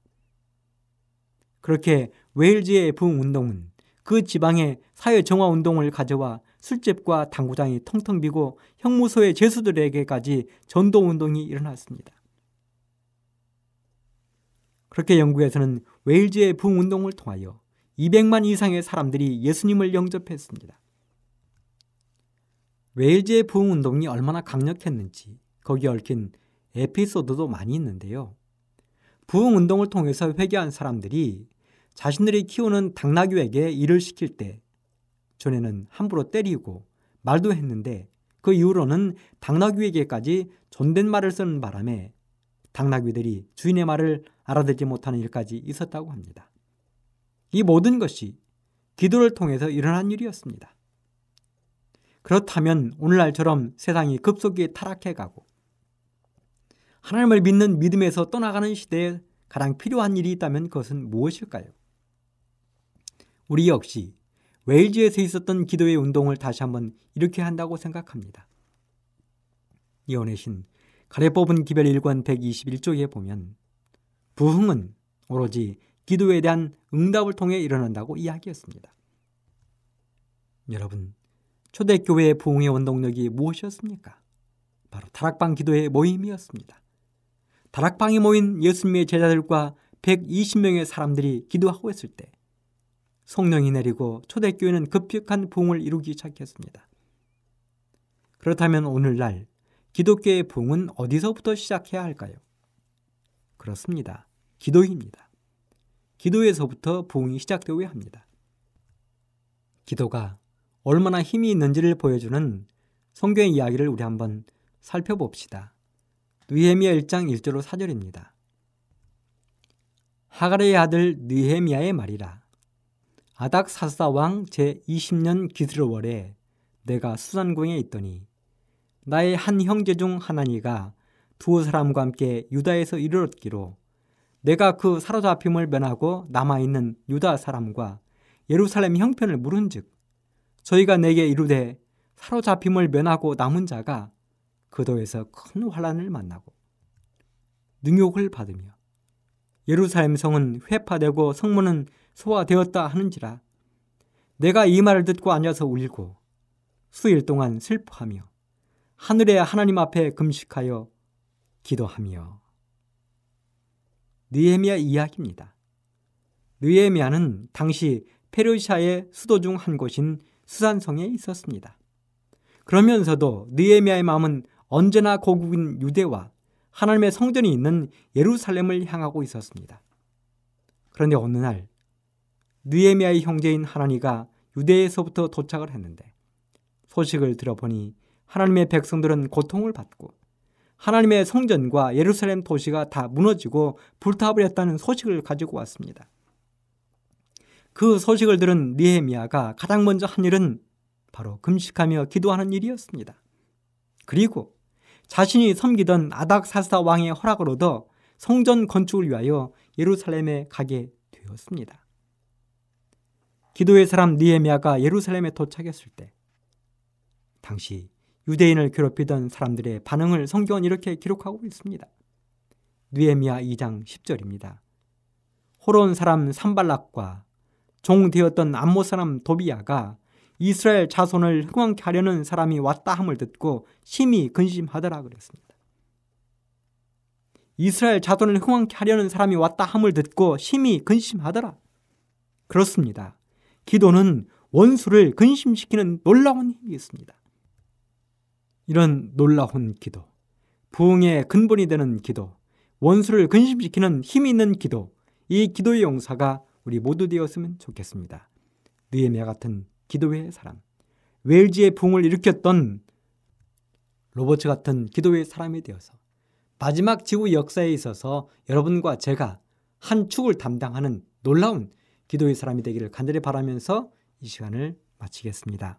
그렇게 웨일즈의 부흥운동은 그 지방의 사회 정화 운동을 가져와 술집과 당구장이 텅텅 비고 형무소의 죄수들에게까지 전도 운동이 일어났습니다. 그렇게 영국에서는 웨일즈의 부흥 운동을 통하여 200만 이상의 사람들이 예수님을 영접했습니다. 웨일즈의 부흥 운동이 얼마나 강력했는지 거기에 얽힌 에피소드도 많이 있는데요. 부흥 운동을 통해서 회개한 사람들이 자신들이 키우는 당나귀에게 일을 시킬 때 전에는 함부로 때리고 말도 했는데 그 이후로는 당나귀에게까지 존댓말을 쓰는 바람에 당나귀들이 주인의 말을 알아듣지 못하는 일까지 있었다고 합니다. 이 모든 것이 기도를 통해서 일어난 일이었습니다. 그렇다면 오늘날처럼 세상이 급속히 타락해 가고 하나님을 믿는 믿음에서 떠나가는 시대에 가장 필요한 일이 있다면 그것은 무엇일까요? 우리 역시 웨일즈에서 있었던 기도의 운동을 다시 한번 일으켜야 한다고 생각합니다. 이혼의 신 가래 뽑은 기별 1권 121조에 보면 부흥은 오로지 기도에 대한 응답을 통해 일어난다고 이야기했습니다. 여러분, 초대교회의 부흥의 원동력이 무엇이었습니까? 바로 다락방 기도의 모임이었습니다. 다락방에 모인 예수님의 제자들과 120명의 사람들이 기도하고 있을 때 성령이 내리고 초대교회는 급격한 부흥을 이루기 시작했습니다. 그렇다면 오늘날 기독교의 부흥은 어디서부터 시작해야 할까요? 그렇습니다. 기도입니다. 기도에서부터 부흥이 시작되어야 합니다. 기도가 얼마나 힘이 있는지를 보여주는 성경의 이야기를 우리 한번 살펴봅시다. 느헤미야 1장 1절로 4절입니다. 하가레의 아들 느헤미야의 말이라. 아닥사사 왕 제20년 기스르월에 내가 수산궁에 있더니 나의 한 형제 중 하나니가 두 사람과 함께 유다에서 이르렀기로 내가 그 사로잡힘을 면하고 남아있는 유다 사람과 예루살렘 형편을 물은즉 저희가 내게 이르되 사로잡힘을 면하고 남은 자가 그도에서 큰 환란을 만나고 능욕을 받으며 예루살렘 성은 회파되고 성문은 소화되었다 하는지라 내가 이 말을 듣고 앉아서 울고 수일 동안 슬퍼하며 하늘의 하나님 앞에 금식하여 기도하며 느헤미야 이야기입니다. 느헤미야는 당시 페르시아의 수도 중 한 곳인 수산성에 있었습니다. 그러면서도 느헤미야의 마음은 언제나 고국인 유대와 하나님의 성전이 있는 예루살렘을 향하고 있었습니다. 그런데 어느 날 느헤미야의 형제인 하나니가 유대에서부터 도착을 했는데 소식을 들어보니 하나님의 백성들은 고통을 받고 하나님의 성전과 예루살렘 도시가 다 무너지고 불타버렸다는 소식을 가지고 왔습니다. 그 소식을 들은 니헤미야가 가장 먼저 한 일은 바로 금식하며 기도하는 일이었습니다. 그리고 자신이 섬기던 아닥사사 왕의 얻어 성전 건축을 위하여 예루살렘에 가게 되었습니다. 기도의 사람 니에미아가 예루살렘에 도착했을 때 당시 유대인을 괴롭히던 사람들의 반응을 성경은 이렇게 기록하고 있습니다. 니에미아 2장 10절입니다. 호론 사람 산발락과 종 되었던 암모 사람 도비야가 이스라엘 자손을 흥왕케 하려는 사람이 왔다 함을 듣고 심히 근심하더라 그랬습니다. 이스라엘 자손을 흥왕케 하려는 사람이 왔다 함을 듣고 심히 근심하더라. 그렇습니다. 기도는 원수를 근심시키는 놀라운 힘이 있습니다. 이런 놀라운 기도, 부흥의 근본이 되는 기도, 원수를 근심시키는 힘이 있는 기도, 이 기도의 용사가 우리 모두 되었으면 좋겠습니다. 느헤미야 같은 기도의 사람, 웰지의 붕을 일으켰던 로버츠 같은 기도의 사람이 되어서 마지막 지구 역사에 있어서 여러분과 제가 한 축을 담당하는 놀라운 기도의 사람이 되기를 간절히 바라면서 이 시간을 마치겠습니다.